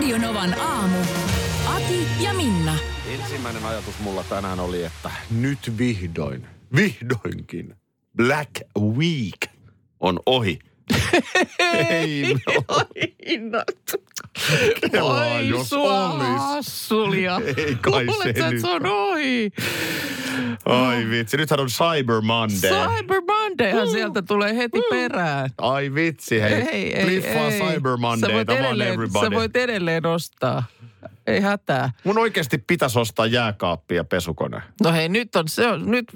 Radionovan aamu. Ati ja Minna. Ensimmäinen ajatus mulla tänään oli, että nyt vihdoin, vihdoinkin Black Week on ohi. Ei no. Kelaa, Oi jos sua olis. hassulia. Ei kai se Luulet, sä, että nyt se on ohi. Ai vitsi, nythän on Cyber Monday. Cyber Mondayhan sieltä tulee heti perään. Ai vitsi, hei. Ei, ei, Cliffaa ei. Cyber Monday, come on everybody. sä voit edelleen ostaa. Ei hätää. Mun oikeasti pitäisi ostaa jääkaappi ja pesukone. No hei, nyt on se on, nyt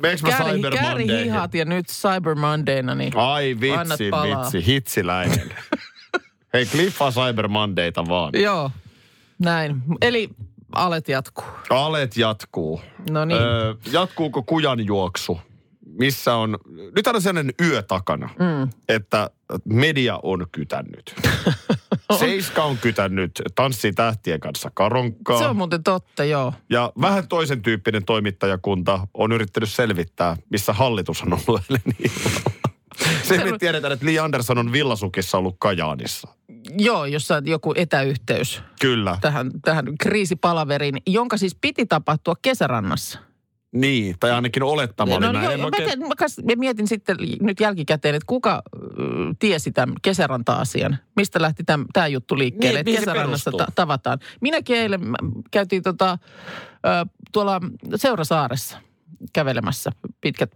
kääri, hihat ja nyt Cyber Mondayna, niin Ai vitsi, vitsi, hitsiläinen. hei, Cliffaa Cyber Mondayta vaan. joo, näin. Eli alet jatkuu. Alet jatkuu. No niin. Öö, jatkuuko kujan juoksu? Missä on, nyt on sellainen yö takana, mm. että media on kytännyt. Seiska on kytännyt Tanssii tähtien kanssa karonkkaa. Se on muuten totta, joo. Ja vähän toisen tyyppinen toimittajakunta on yrittänyt selvittää, missä hallitus on ollut eilen. Se me tiedetään, että Li Andersson on villasukissa ollut Kajaanissa. Joo, jossa joku etäyhteys Kyllä. tähän, tähän kriisipalaveriin, jonka siis piti tapahtua kesärannassa. Niin, tai ainakin olettama oli No, näin. joo, mä, oikein- mä, mä mietin sitten nyt jälkikäteen, että kuka tiesi tämän kesäranta-asian? Mistä lähti tämä juttu liikkeelle, Niin, että kesärannassa ta- tavataan. Minäkin eilen mä- käytiin tota, ö, tuolla Seurasaaressa kävelemässä pitkät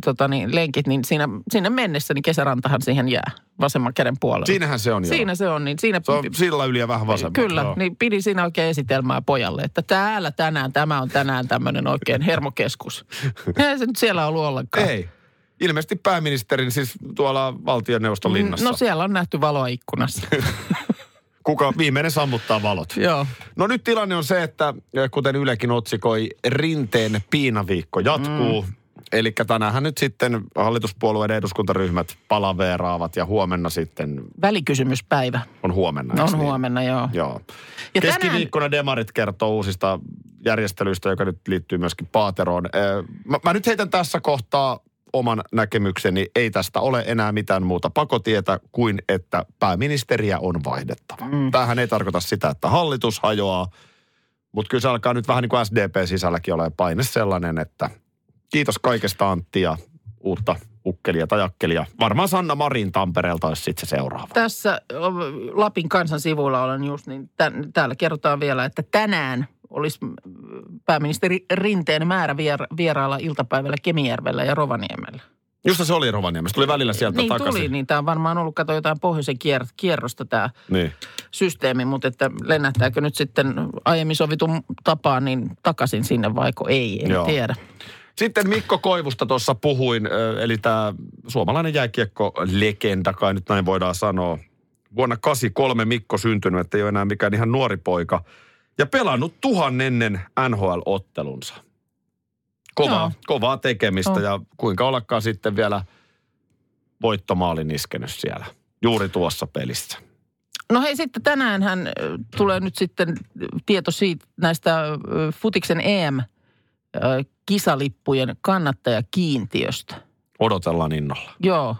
tota niin, lenkit, niin siinä, sinne mennessä niin kesärantahan siihen jää vasemman käden puolella. Siinähän se on joo. Siinä se on, niin siinä Se on sillä yli ja vähän vasemmalta. Kyllä, joo. niin pidin siinä oikein esitelmää pojalle, että täällä tänään, tämä on tänään tämmöinen oikein hermokeskus. Ei se nyt siellä ollut ollenkaan. Ei. Ilmeisesti pääministerin siis tuolla valtioneuvoston linnassa. No siellä on nähty valoa ikkunassa. Kuka viimeinen sammuttaa valot. Joo. No nyt tilanne on se, että eh, kuten Ylekin otsikoi, rinteen piinaviikko jatkuu. Mm. Eli tänäänhän nyt sitten hallituspuolueiden eduskuntaryhmät palaveeraavat ja huomenna sitten Välikysymyspäivä. on huomenna. On niin? huomenna, joo. Joo. Ja Keskiviikkona Demarit kertoo uusista järjestelyistä, joka nyt liittyy myöskin Paateroon. Mä, mä nyt heitän tässä kohtaa oman näkemykseni. Ei tästä ole enää mitään muuta pakotietä kuin, että pääministeriä on vaihdettava. Mm. Tämähän ei tarkoita sitä, että hallitus hajoaa, mutta kyllä se alkaa nyt vähän niin kuin SDP-sisälläkin olemaan paine sellainen, että kiitos kaikesta Antti ja uutta ukkelia tai akkelia. Varmaan Sanna Marin Tampereelta olisi sitten se seuraava. Tässä Lapin kansan sivuilla olen just, niin tän, täällä kerrotaan vielä, että tänään olisi pääministeri Rinteen määrä vier, vierailla iltapäivällä Kemijärvellä ja Rovaniemellä. Justa se oli Rovaniemessä. Tuli välillä sieltä niin takaisin. tuli, niin tämä on varmaan ollut, kato jotain pohjoisen kier, kierrosta tämä Niin. systeemi, mutta että lennähtääkö nyt sitten aiemmin sovitun tapaan niin takaisin sinne vaiko ei, en Joo. tiedä. Sitten Mikko Koivusta tuossa puhuin, eli tämä suomalainen jääkiekko-legenda, kai nyt näin voidaan sanoa. Vuonna 83 Mikko syntynyt, että ei ole enää mikään ihan nuori poika. Ja pelannut tuhannennen NHL-ottelunsa. Kovaa, Joo. kovaa tekemistä Joo. ja kuinka ollakaan sitten vielä voittomaalin iskenyt siellä. Juuri tuossa pelissä. No hei sitten tänään hän tulee nyt sitten tieto siitä näistä Futiksen EM-kisalippujen kannattajakiintiöstä. Odotellaan innolla. Joo,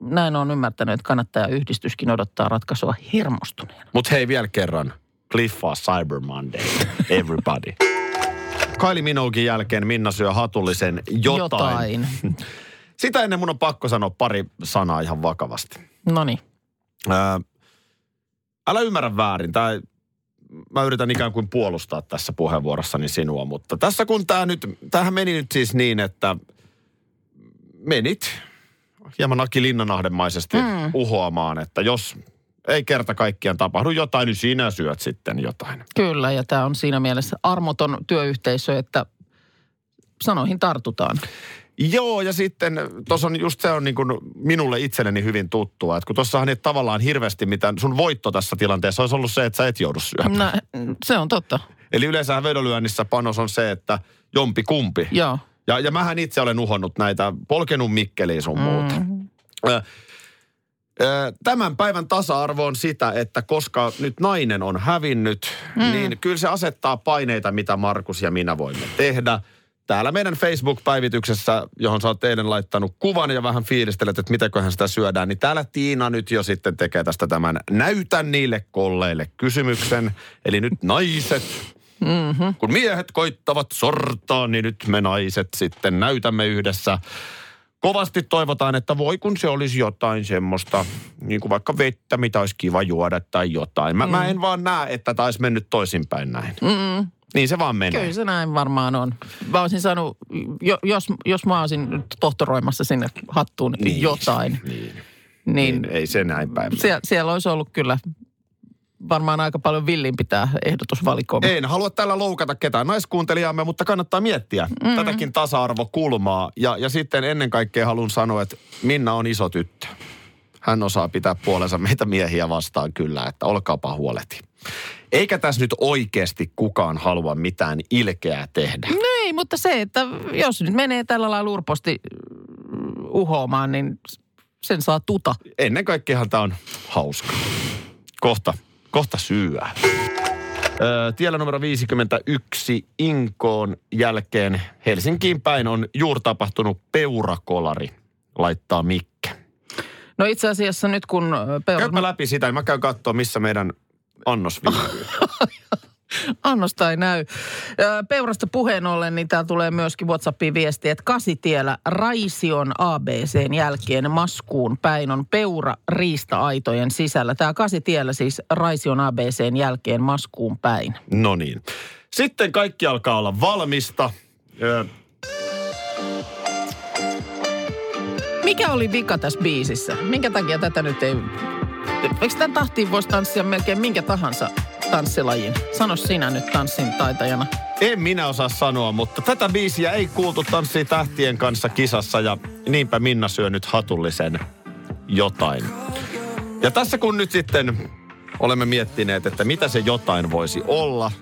näin on ymmärtänyt, että kannattajayhdistyskin odottaa ratkaisua hermostuneena. Mutta hei vielä kerran. Cliffaa Cyber Monday. Everybody. Kylie Minogin jälkeen Minna syö hatullisen jotain. Jotain. Sitä ennen mun on pakko sanoa pari sanaa ihan vakavasti. No niin. Älä ymmärrä väärin. Tää, mä yritän ikään kuin puolustaa tässä puheenvuorossani sinua, mutta tässä kun tämä nyt, tämähän meni nyt siis niin, että menit hieman Aki Linnanahdemaisesti mm. uhoamaan, että jos ei kerta kaikkiaan tapahdu jotain, niin sinä syöt sitten jotain. Kyllä, ja tämä on siinä mielessä armoton työyhteisö, että sanoihin tartutaan. Joo, ja sitten tuossa on just se on niin kuin minulle itselleni hyvin tuttua, että kun tuossahan ei tavallaan hirveästi mitään, sun voitto tässä tilanteessa olisi ollut se, että sä et joudu syömään. No, se on totta. Eli yleensä vedonlyönnissä panos on se, että jompi kumpi. Joo. Ja, ja mähän itse olen uhonnut näitä, polkenut Mikkeliin sun muuta. Ö, ö, Tämän päivän tasa-arvo on sitä, että koska nyt nainen on hävinnyt, mm. niin kyllä se asettaa paineita, mitä Markus ja minä voimme tehdä. Täällä meidän Facebook-päivityksessä, johon sä oot eilen laittanut kuvan ja vähän fiilistelet, että mitäköhän sitä syödään, niin täällä Tiina nyt jo sitten tekee tästä tämän näytä niille kolleille kysymyksen. Eli nyt naiset, Mm-hmm. Kun miehet koittavat sortaa, niin nyt me naiset sitten näytämme yhdessä. Kovasti toivotaan, että voi kun se olisi jotain semmoista, niin kuin vaikka vettä, mitä olisi kiva juoda tai jotain. Mä, mm. mä en vaan näe, että taisi mennyt toisinpäin näin. Mm. Niin se vaan menee. Kyllä se näin varmaan on. Mä olisin sanonut, jo, jos, jos mä olisin nyt tohtoroimassa sinne hattuun niin, jotain, Niin. niin, niin. Ei se näin päin. mene. siellä, siellä olisi ollut kyllä varmaan aika paljon villimpi tämä ehdotusvalikoima. En halua tällä loukata ketään naiskuuntelijaamme, mutta kannattaa miettiä mm. tätäkin tasa-arvokulmaa. Ja, ja sitten ennen kaikkea haluan sanoa, että Minna on iso tyttö. Hän osaa pitää puolensa meitä miehiä vastaan kyllä, että olkaapa huoleti. Eikä tässä nyt oikeasti kukaan halua mitään ilkeää tehdä. No ei, mutta se, että jos nyt menee tällä lailla urposti mm, uhoamaan, niin sen saa tuta. Ennen kaikkeahan tämä on hauska. Kohta, kohta syyä. Öö, tiellä numero 51 Inkoon jälkeen Helsinkiin päin on juuri tapahtunut peurakolari, laittaa Mikke. No itse asiassa nyt kun ö, Peura... Käypä läpi sitä, niin mä käyn katsoa, missä meidän annos viipyy. Annosta ei näy. Ö, Peurasta puheen ollen, niin täällä tulee myöskin WhatsAppiin viesti, että kasitiellä Raision ABCn jälkeen maskuun päin on peura riista-aitojen sisällä. Tämä kasitiellä siis Raision ABCn jälkeen maskuun päin. No niin. Sitten kaikki alkaa olla valmista. Öö, Mikä oli vika tässä biisissä? Minkä takia tätä nyt ei... Eikö tämän tahtiin voisi tanssia melkein minkä tahansa tanssilajin? Sano sinä nyt tanssin taitajana. En minä osaa sanoa, mutta tätä biisiä ei kuultu Tanssii tähtien kanssa kisassa ja niinpä Minna syö nyt hatullisen jotain. Ja tässä kun nyt sitten olemme miettineet, että mitä se jotain voisi olla,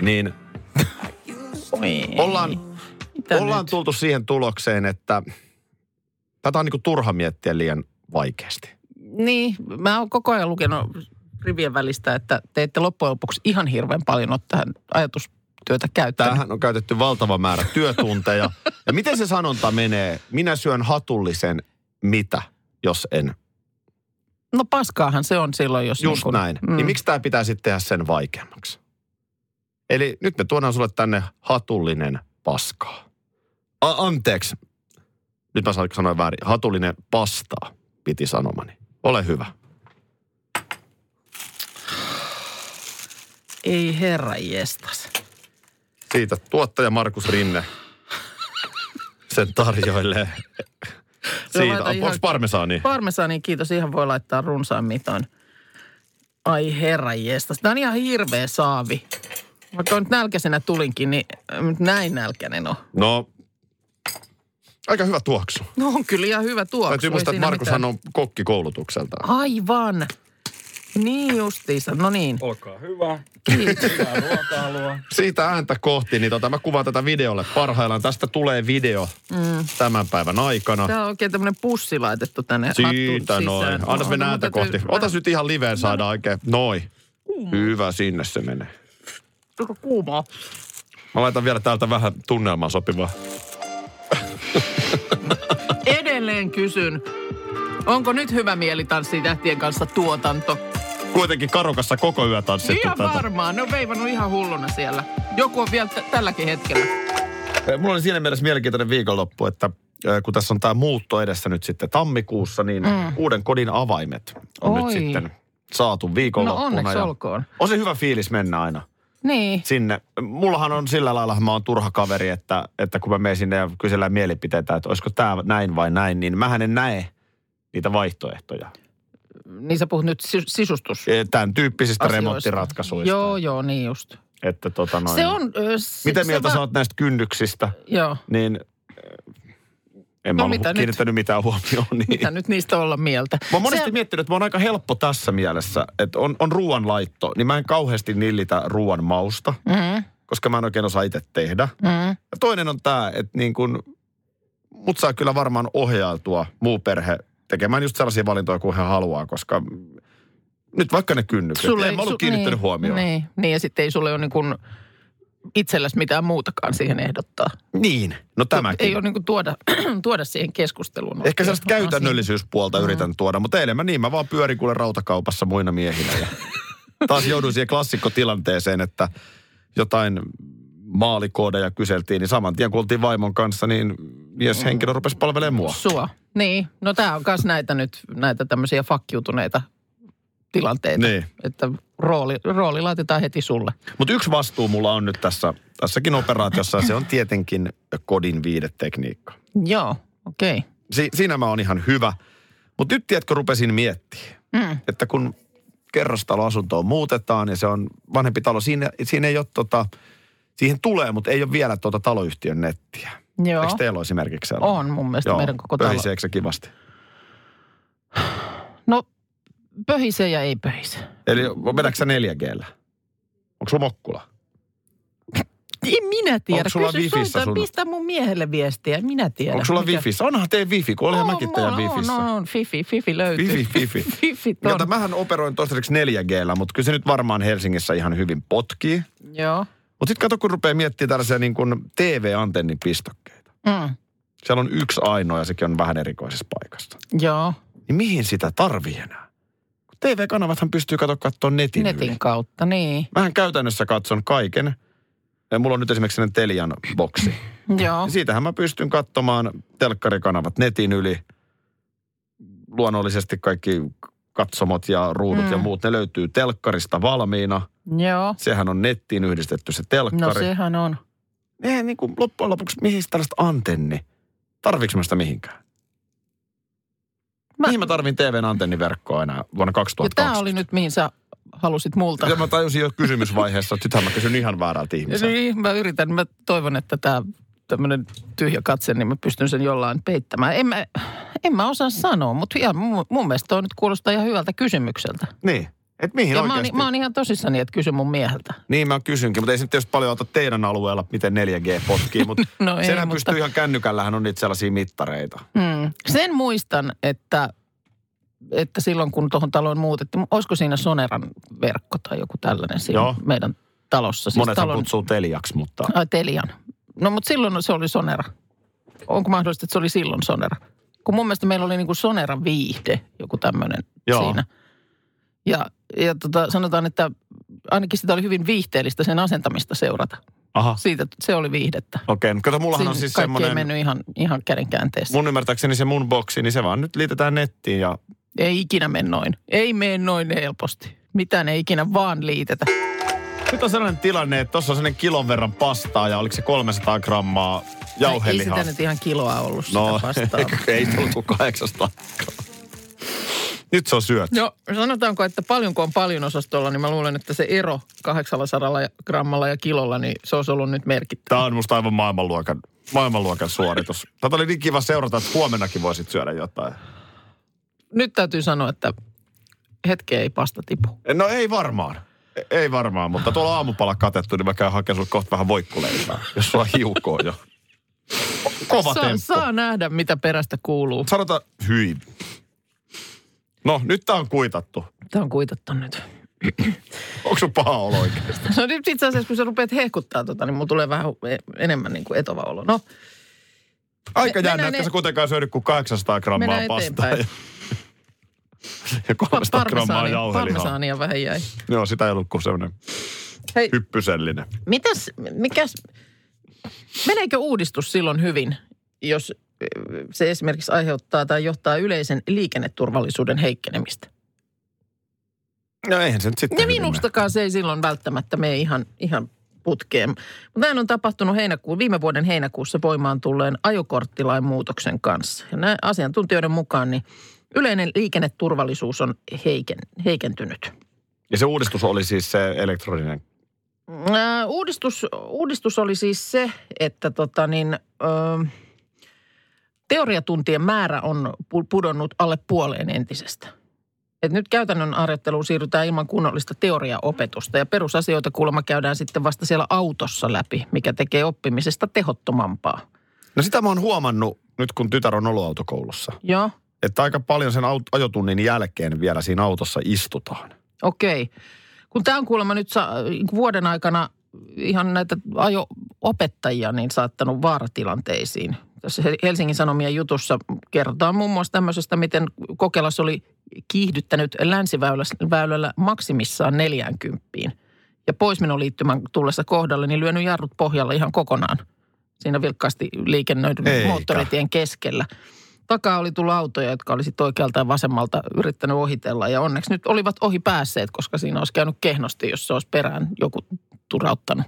niin ollaan, mitä ollaan nyt? tultu siihen tulokseen, että tätä on niinku turha miettiä liian vaikeasti. Niin, mä oon koko ajan lukenut rivien välistä, että te ette loppujen lopuksi ihan hirveän paljon ole tähän ajatustyötä käyttänyt. Tämähän on käytetty valtava määrä työtunteja. ja miten se sanonta menee? Minä syön hatullisen mitä, jos en No paskaahan se on silloin, jos... Just niin kun- näin. Mm. Niin miksi tämä pitää sitten tehdä sen vaikeammaksi? Eli nyt me tuodaan sulle tänne hatullinen paskaa. A- anteeksi. Nyt mä sanoin väärin. Hatullinen pastaa, piti sanomani. Ole hyvä. Ei herra jestas. Siitä tuottaja Markus Rinne sen tarjoilee. Siitä. laitan Onko parmesaani? Parmesani, kiitos. Ihan voi laittaa runsaan mitoin. Ai herra jestas. Tämä on ihan hirveä saavi. Vaikka nyt nälkäisenä tulinkin, niin näin nälkäinen on. No, aika hyvä tuoksu. No on kyllä ihan hyvä tuoksu. Täytyy muistaa, että Markushan mitään. on kokki koulutukseltaan. Aivan. Niin justiinsa. No niin. Olkaa hyvä. Kiitos. Hyvää ruokailua. siitä ääntä kohti, niin tota, mä kuvaan tätä videolle parhaillaan. Tästä tulee video mm. tämän päivän aikana. Täällä on oikein tämmöinen pussi laitettu tänne Siitä noin. Annas No, mennä no, ääntä kohti. täytyy- Otas nyt ihan liveen saada oikein. Noin. Hyvä, sinne se menee. Aika kuumaa. Mä laitan vielä täältä vähän tunnelmaa sopivaa. Edelleen kysyn, onko nyt hyvä mieli tanssii tähtien kanssa tuotanto? Kuitenkin karukassa koko yö tanssittu Ihan tätä. varmaan, ne on veivannut ihan hulluna siellä. Joku on vielä t- tälläkin hetkellä. Mulla oli siinä mielessä mielenkiintoinen viikonloppu, että kun tässä on tämä muutto edessä nyt sitten tammikuussa, niin mm. uuden kodin avaimet on Oi. nyt sitten saatu No viikonloppuna. onneksi ja olkoon. On se hyvä fiilis mennä aina. Niin. sinne. Mullahan on sillä lailla, mä oon turha kaveri, että, että kun mä menen sinne ja kysellään mielipiteitä, että olisiko tämä näin vai näin, niin mä en näe niitä vaihtoehtoja. Niin sä puhut nyt sis- sisustus. Tämän tyyppisistä asioista. remonttiratkaisuista. Joo, joo, niin just. Että tota noin. Se on... Se, Mitä se mieltä va- sä oot näistä kynnyksistä? Joo. Niin En mä No ollut mitä nyt? kiinnittänyt mitään huomioon. Niin. Mitä nyt niistä olla mieltä? Mä oon monesti Se- miettinyt, että mä oon aika helppo tässä mielessä, että on, on ruoanlaitto, niin mä en kauheasti nillitä ruoan mausta, Mm, koska mä en oikein osaa itse tehdä. mm. Ja toinen on tämä, että niin kun, mut saa kyllä varmaan ohjailtua muu perhe tekemään just sellaisia valintoja kuin he haluaa, koska nyt vaikka ne kynnykset, Sulle en ei- mä ollut su- kiinnittänyt niin, huomioon. Niin, niin, ja sitten ei sulle ole niin kuin itselläsi mitään muutakaan siihen ehdottaa. Niin, no tämäkin. Ei ole niin tuoda, tuoda siihen keskusteluun. Ehkä sellaista käytännöllisyyspuolta yritän tuoda, mutta eilen mä niin, mä vaan pyörin kuule rautakaupassa muina miehinä. Ja taas jouduin siihen klassikkotilanteeseen, että jotain maalikoodeja kyseltiin, niin saman tien kun oltiin vaimon kanssa, niin mies henkilö rupesi palvelemaan mua. Sua. Niin, no tämä on myös näitä nyt, näitä tämmöisiä fakkiutuneita tilanteita. Niin. Että rooli, rooli laitetaan heti sulle. Mutta yksi vastuu mulla on nyt tässä, tässäkin operaatiossa, se on tietenkin kodin viidetekniikka. Joo, okei. Okay. Si- siinä mä oon ihan hyvä. Mutta nyt tiedätkö, rupesin miettimään, Mm. että kun kerrostaloasuntoon muutetaan ja se on vanhempi talo, siinä, siinä ei ole tota, siihen tulee, mutta ei ole vielä tuota taloyhtiön nettiä. Joo. Eikö teillä ole esimerkiksi sellainen? On mun mielestä meidän koko talo. Kivasti? No, pöhisee ja ei pöhise. Eli vedätkö sä 4Gllä? Onko sulla mokkula? En minä tiedä. Onko sulla Kysy wifissä sun- Pistä mun miehelle viestiä. Minä tiedän. Onko sulla Mikä- wifi? Onhan teidän wifi, kun olihan On, mäkin teidän mulla wifissä. On, on. Fifi, Fifi löytyy. Fifi, Fifi. Fifi ton. mähän operoin toistaiseksi 4Gllä, mutta kyllä se nyt varmaan Helsingissä ihan hyvin potkii. Joo. Mutta sitten kato, kun rupeaa miettimään tällaisia niin kuin TV-antennin pistokkeita. Mm. Siellä on yksi ainoa ja sekin on vähän erikoisessa paikassa. Joo. Niin mihin sitä tarvii enää? TV-kanavathan pystyy katsoa katsoa netin, Netin yli. kautta, niin. Mähän käytännössä katson kaiken. Ja mulla on nyt esimerkiksi sellainen Telian boksi. Joo. Ja siitähän mä pystyn katsomaan telkkarikanavat netin yli. Luonnollisesti kaikki katsomot ja ruudut Mm. ja muut, ne löytyy telkkarista valmiina. Joo. Sehän on nettiin yhdistetty se No telkkari. sehän on. Eihän niin kuin loppujen lopuksi, mihin tällaista antenni? Tarviiko sitä mihinkään? Mä- Mihin mä tarvin TVn antenniverkkoa enää vuonna Ja 2020? tämä oli nyt, mihin sä halusit multa. Ja mä tajusin jo kysymysvaiheessa, että nythän mä kysyn ihan väärältä ihmiseltä. Niin, mä yritän. Mä toivon, että tämä tämmöinen tyhjä katse, niin mä pystyn sen jollain peittämään. En mä, en mä osaa sanoa, mutta ihan mun, mun mielestä toi nyt kuulostaa ihan hyvältä kysymykseltä. Niin. Et mihin Ja mä oon, oikeasti? mä oon ihan tosissani, että kysy mun mieheltä. Niin mä kysynkin, mutta ei se nyt tietysti paljon ota teidän alueella, miten 4G potkii, mutta No ei, senhän mutta- pystyy ihan kännykällähän on niitä sellaisia mittareita. Hmm. Sen muistan, että, että silloin kun tuohon taloon muutettiin, olisiko siinä Soneran verkko tai joku tällainen siinä Joo. meidän talossa. Siis Monethan talon, kutsuu Teliaksi, mutta ai, Telian. No mutta silloin se oli Sonera. Onko mahdollista, että se oli silloin Sonera? Kun mun mielestä meillä oli niin kuin Sonera viihde, joku tämmöinen Joo. siinä. Ja, ja tota, sanotaan, että ainakin sitä oli hyvin viihteellistä sen asentamista seurata. aha, Siitä, se oli viihdettä. okei. Okay. Kato, mullahan on Siinä siis kaikki ei semmoinen, mennyt ihan, ihan käden käänteessä. mun ymmärtääkseni se mun boksi, niin se vaan nyt liitetään nettiin ja Ei ikinä mene noin. Ei mene noin helposti. Mitään ei ikinä vaan liitetä. Nyt on sellainen tilanne, että tuossa on sellainen kilon verran pastaa ja oliko se 300 grammaa Ei jauhelihaa. sitä nyt ihan kiloa ollut sitä No, vastaan. ei tullut kuin 800 Nyt se on syöt. No sanotaanko, että paljonko on paljon osastolla, niin mä luulen, että se ero 800 grammalla ja kilolla, niin se olisi ollut nyt merkittävä. Tämä on musta aivan maailmanluokan, maailmanluokan suoritus. Tätä oli niin kiva seurata, että huomennakin voisit syödä jotain. Nyt täytyy sanoa, että hetkeä ei pasta tipu. No ei varmaan. E- Ei varmaan, mutta tuolla aamupala katettu, niin mä käyn hakemaan kohta vähän voikkuleipää, jos sulla hiukoo jo. Kova Saa, temppu. saa nähdä, mitä perästä kuuluu. Sanotaan, hyi. No, nyt tää on kuitattu. Tämä on kuitattu nyt. Onko sun paha olo oikeasti? No nyt itse asiassa, kun sä rupeat hehkuttaa tota, niin mulla tulee vähän e- enemmän niin kuin etova olo. No, Aika Me- jännä, että ne- sä kuitenkaan syönyt kuin 800 grammaa pastaa ja, ja 300 grammaa jauhelihaa. parmesaania vähän jäi. Joo, sitä ei ollut kuin semmoinen Hei, hyppysellinen. mitäs, mikäs, meneekö uudistus silloin hyvin, jos se esimerkiksi aiheuttaa tai johtaa yleisen liikenneturvallisuuden heikkenemistä? No eihän se nyt sitten Ja minustakaan se ei silloin välttämättä mene ihan, ihan putkeen. Mutta näin on tapahtunut heinäkuun, viime vuoden heinäkuussa voimaan tulleen ajokorttilain muutoksen kanssa. Ja näin asiantuntijoiden mukaan niin yleinen liikenneturvallisuus on heiken, heikentynyt. Ja se uudistus oli siis se elektroninen. Uudistus, uudistus oli siis se, että tota niin, Teoriatuntien määrä on pu- pudonnut alle puoleen entisestä. Et nyt käytännön harjoitteluun siirrytään ilman kunnollista teoriaopetusta ja perusasioita kuulemma käydään sitten vasta siellä autossa läpi, mikä tekee oppimisesta tehottomampaa. No sitä mä oon huomannut nyt, kun tytär on ollut autokoulussa. Joo, Että aika paljon sen ajotunnin jälkeen vielä siinä autossa istutaan. okei. Kun tämä on kuulemma nyt sa- vuoden aikana ihan näitä ajo-opettajia niin saattanut vaaratilanteisiin. Tässä Helsingin Sanomien jutussa kerrotaan muun muassa tämmöisestä, miten Kokelas oli kiihdyttänyt länsiväylällä maksimissaan 40. Ja poismenoliittymän tullessa kohdalle, niin lyönyt jarrut pohjalla ihan kokonaan. Siinä vilkkaasti liikennöidyn Eikä. moottoritien keskellä. Takaa oli tullut autoja, jotka olisi oikealta ja vasemmalta yrittänyt ohitella. Ja onneksi nyt olivat ohi päässeet, koska siinä olisi käynyt kehnosti, jos se olisi perään joku turauttanut.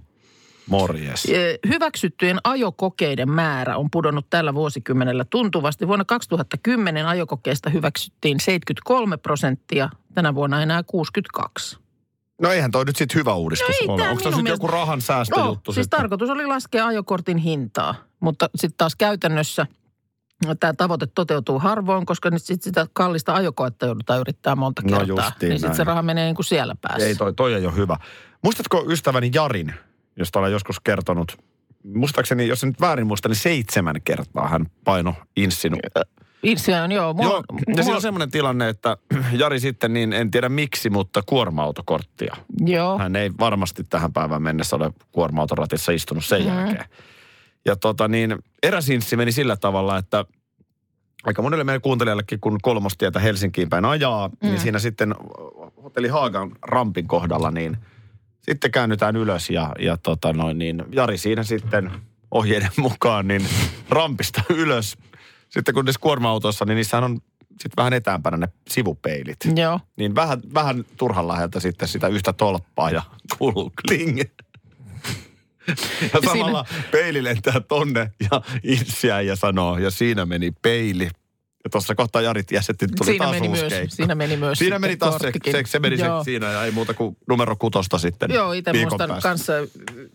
Morjes. Hyväksyttyjen ajokokeiden määrä on pudonnut tällä vuosikymmenellä tuntuvasti. Vuonna 2010 ajokokeista hyväksyttiin 73 prosenttia, tänä vuonna enää 62. No eihän toi nyt sit hyvä uudistus No ei ole. Onko se sitten joku mielestä- rahan No, säästöjuttu siis sitten? tarkoitus oli laskea ajokortin hintaa, mutta sitten taas käytännössä tämä tavoite toteutuu harvoin, koska nyt sit sitä kallista ajokoetta joudutaan yrittää monta No kertaa. justiin niin sitten se raha menee niin kuin siellä päässä. Ei toi, toi ei ole hyvä. Muistatko ystäväni Jarin, josta olen joskus kertonut, muistaakseni, jos en nyt väärin muista, niin seitsemän kertaa hän paino inssin. Itse on, joo. Mulla, Joo, ja siinä on semmoinen tilanne, että Jari sitten, niin en tiedä miksi, mutta kuorma-autokorttia. joo. Hän ei varmasti tähän päivään mennessä ole kuorma-autoratissa istunut sen Mhm. jälkeen. Ja tota niin, eräs inssi meni sillä tavalla, että aika monelle meidän kuuntelijallekin, kun kolmostietä Helsinkiin päin ajaa, mm. niin siinä sitten hotelli Haagan rampin kohdalla, niin sitten käännytään ylös ja, ja tota noin, niin Jari siinä sitten ohjeiden mukaan niin rampista ylös. Sitten kun niissä kuorma-autoissa, niin niissähän on sitten vähän etäämpänä ne sivupeilit. Joo. Niin vähän, vähän turhan läheltä sitten sitä yhtä tolppaa ja kuuluu kling. Ja samalla peili lentää tonne ja insiä ja sanoo, ja siinä meni peili. Ja tuossa kohtaa Jari tiesi, että nyt tuli Siinä taas meni, myös, siinä meni myös Siinä meni taas se, se, se meni se siinä ja ei muuta kuin numero kutosta sitten Joo, itse muistan päästä. kanssa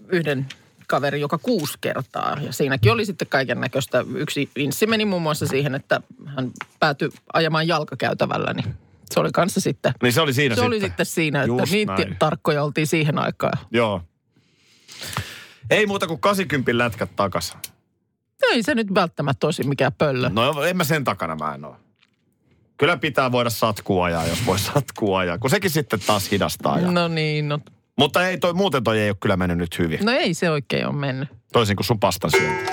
yhden kaveri, joka kuusi kertaa. Ja siinäkin oli sitten kaiken näköistä. Yksi inssi meni muun muassa siihen, että hän päätyi ajamaan jalkakäytävällä, niin se oli kanssa sitten, Niin se oli siinä se sitten. oli sitten siinä, että Just niin näin. tarkkoja oltiin siihen aikaan. Joo. Ei muuta kuin 80 lätkät takas. Ei se nyt välttämättä olisi mikään pöllö. No en mä sen takana mä en ole. Kyllä pitää voida satkua ajaa, jos voi satkua ajaa. Kun sekin sitten taas hidastaa. Ja. No niin, no, Mutta ei toi, muuten toi ei ole kyllä mennyt nyt hyvin. no ei se oikein ole mennyt. Toisin kuin sun pastan syönti.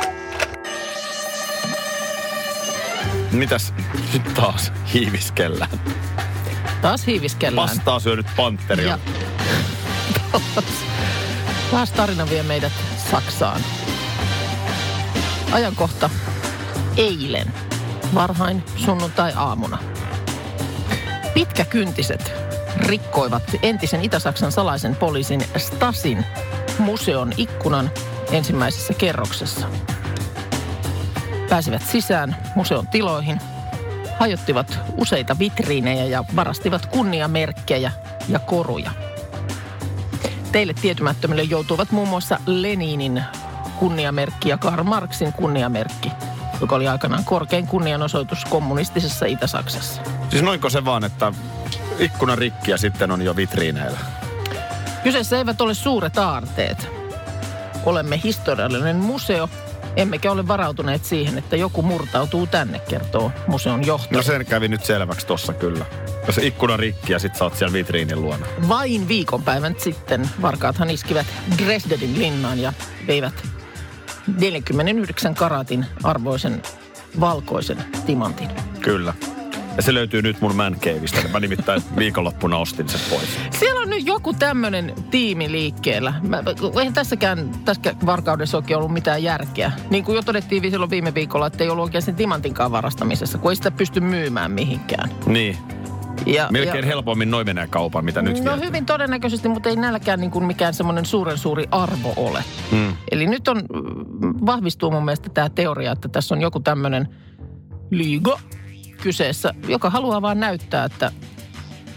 Mitäs nyt taas hiiviskellään? Taas hiiviskellään. Pastaa syönyt panteri Ja on. taas tarina vie meidät Saksaan. Ajankohta eilen, varhain sunnuntai-aamuna. Pitkäkyntiset rikkoivat entisen Itä-Saksan salaisen poliisin Stasin museon ikkunan ensimmäisessä kerroksessa. Pääsivät sisään museon tiloihin, hajottivat useita vitriinejä ja varastivat kunniamerkkejä ja koruja. Teille tietymättömille joutuivat muun muassa Leninin kunniamerkki ja Karl Marxin kunniamerkki, joka oli aikanaan korkein kunnianosoitus kommunistisessa Itä-Saksassa. Siis noinko se vaan, että ikkuna rikki ja sitten on jo vitriineillä? Kyseessä eivät ole suuret aarteet. Olemme historiallinen museo, emmekä ole varautuneet siihen, että joku murtautuu tänne, kertoo museon johtaja. No sen kävi nyt selväksi tossa kyllä. Jos ikkuna rikki ja sit sä oot siellä vitriinin luona. Vain viikonpäivän sitten varkaathan iskivät Dresdenin linnaan ja veivät 49 karatin arvoisen valkoisen timantin. Kyllä. Ja se löytyy nyt mun man caveista. Mä nimittäin viikonloppuna ostin sen pois. Siellä on nyt joku tämmöinen tiimi liikkeellä. Mä, eihän tässäkään, tässä varkaudessa oikein ollut mitään järkeä. Niin kuin jo todettiin silloin viime viikolla, että ei ollut oikein sen timantinkaan varastamisessa, kun ei sitä pysty myymään mihinkään. Niin. Ja, Melkein ja, helpommin noin menee kaupan, mitä nyt No hyvin todennäköisesti, mutta ei näilläkään niin kuin mikään semmoinen suuren suuri arvo ole. Mm. Eli nyt on, vahvistuu mun mielestä tämä teoria, että tässä on joku tämmöinen liigo kyseessä, joka haluaa vaan näyttää, että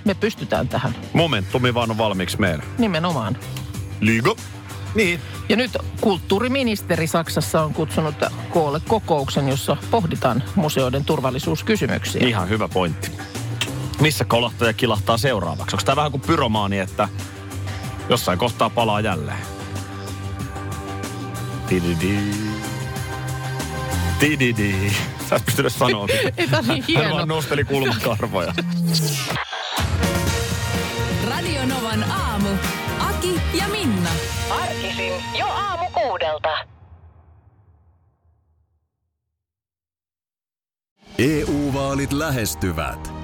me pystytään tähän Momentumi vaan on valmiiksi meillä. nimenomaan. Liigo. Niin. Ja nyt kulttuuriministeri Saksassa on kutsunut koolle kokouksen, jossa pohditaan museoiden turvallisuuskysymyksiä. Ihan hyvä pointti. Missä kolahtaja kilahtaa seuraavaksi? Onko tämä vähän kuin pyromaani, että jossain kohtaa palaa jälleen? Tididi. Tididi. Sä et pystynyt sanoa niin Hän hieno. vaan nosteli kulmakarvoja. Radio Novan aamu. Aki ja Minna. Arkisin jo aamu kuudelta. EU-vaalit lähestyvät.